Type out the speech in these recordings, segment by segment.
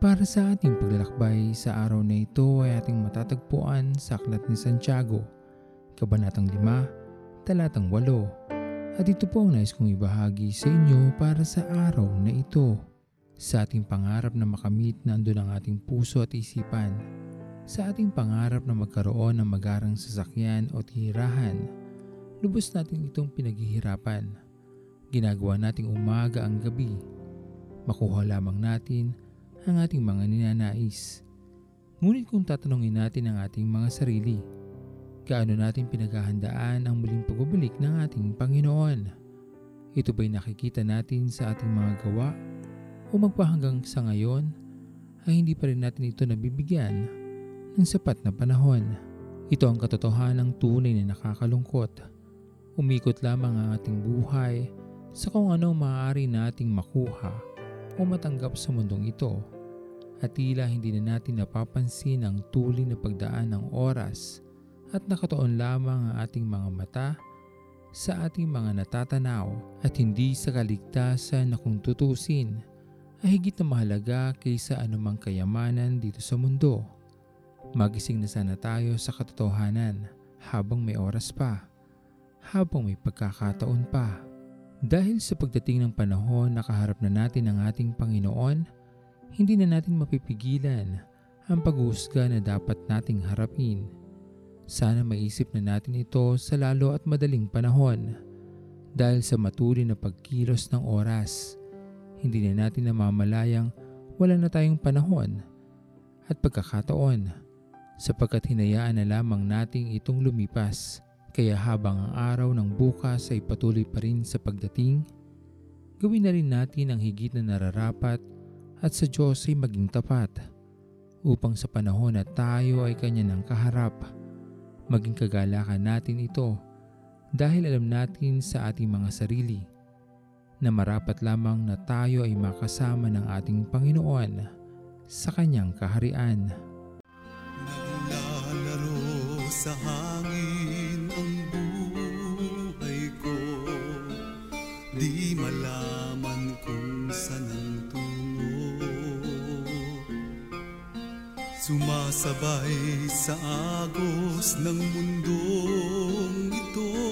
Para sa ating paglalakbay sa araw na ito ay ating matatagpuan sa Aklat ni Santiago, Kabanatang 5, Talatang 8. At ito po ang nais kong ibahagi sa inyo para sa araw na ito. Sa ating pangarap na makamit na andun ang ating puso at isipan. Sa ating pangarap na magkaroon ng magarang sasakyan o tihirahan. Lubos natin itong pinaghihirapan. Ginagawa nating umaga ang gabi. Makuha lamang natin ang ating mga ninanais. Ngunit kung tatanungin natin ang ating mga sarili, gaano natin pinaghahandaan ang muling pagbabalik ng ating Panginoon? Ito ba'y nakikita natin sa ating mga gawa o magpahanggang sa ngayon ay hindi pa rin natin ito nabibigyan ng sapat na panahon? Ito ang katotohanan ng tunay na nakakalungkot. Umikot lamang ang ating buhay sa kung anong maaari nating makuha o matanggap sa mundong ito at tila hindi na natin napapansin ang tuloy na pagdaan ng oras at nakatuon lamang ang ating mga mata sa ating mga natatanaw at hindi sa kaligtasan na kung tutusin ay higit na mahalaga kaysa anumang kayamanan dito sa mundo. Magising na sana tayo sa katotohanan habang may oras pa, habang may pagkakataon pa. Dahil sa pagdating ng panahon nakaharap na natin ang ating Panginoon, hindi na natin mapipigilan ang paghuhusga na dapat nating harapin. Sana maisip na natin ito sa lalo at madaling panahon dahil sa matuloy na pagkilos ng oras. Hindi na natin namamalayang wala na tayong panahon at pagkakataon sapagkat hinayaan na lamang nating itong lumipas kaya habang ang araw ng bukas ay patuloy pa rin sa pagdating, gawin na rin natin ang higit na nararapat at sa Diyos ay maging tapat upang sa panahon na tayo ay Kanya ng kaharap, maging kagalakan natin ito dahil alam natin sa ating mga sarili na marapat lamang na tayo ay makasama ng ating Panginoon sa Kanyang kaharian. Naglalaro sa Sumasabay sa agos ng mundong ito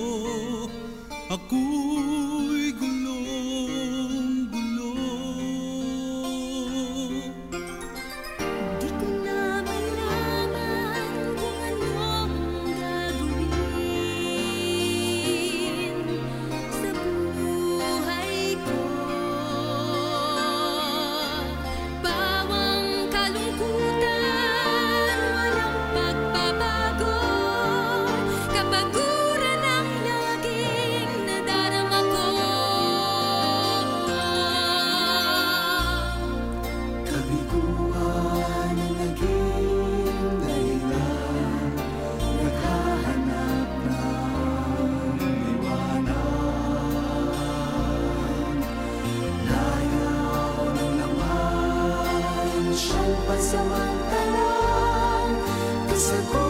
Siyang pansamantalang Kasagutan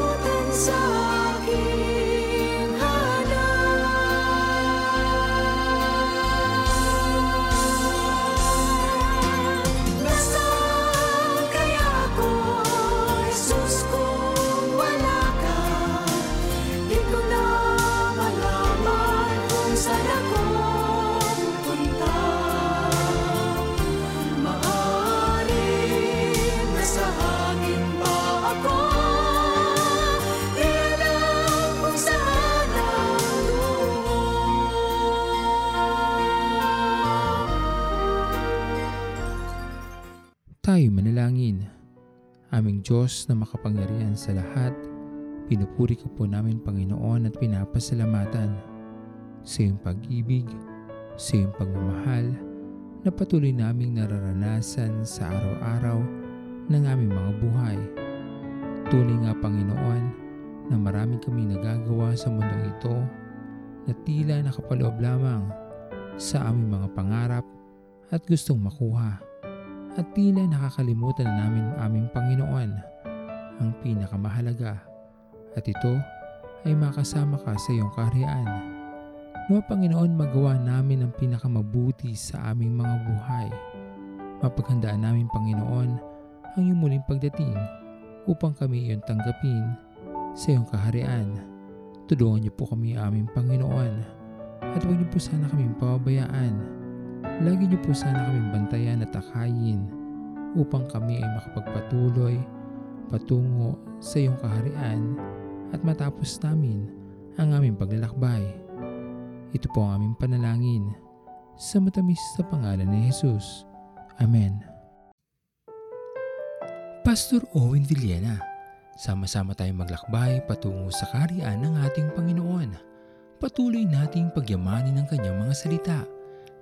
Tayo manalangin. Aming Diyos na makapangyarihan sa lahat, pinupuri ka po namin Panginoon at pinapasalamatan sa iyong pag-ibig, sa iyong pagmamahal na patuloy naming nararanasan sa araw-araw ng aming mga buhay. Tunay nga Panginoon na marami kami nagagawa sa mundong ito na tila nakapaloob lamang sa aming mga pangarap at gustong makuha at tila nakakalimutan na namin ang aming Panginoon, ang pinakamahalaga. At ito ay makasama ka sa iyong kaharian. Nawa Panginoon magawa namin ang pinakamabuti sa aming mga buhay. Mapaghandaan namin Panginoon ang iyong muling pagdating upang kami iyon tanggapin sa iyong kaharian. Tulungan niyo po kami aming Panginoon at huwag niyo po sana kaming pababayaan. Lagi niyo po sana kaming bantayan at akayin upang kami ay makapagpatuloy patungo sa iyong kaharian at matapos namin ang aming paglalakbay. Ito po ang aming panalangin sa matamis sa pangalan ni Jesus. Amen. Pastor Owen Villena, sama-sama tayong maglakbay patungo sa kaharian ng ating Panginoon. Patuloy nating pagyamanin ang kanyang mga salita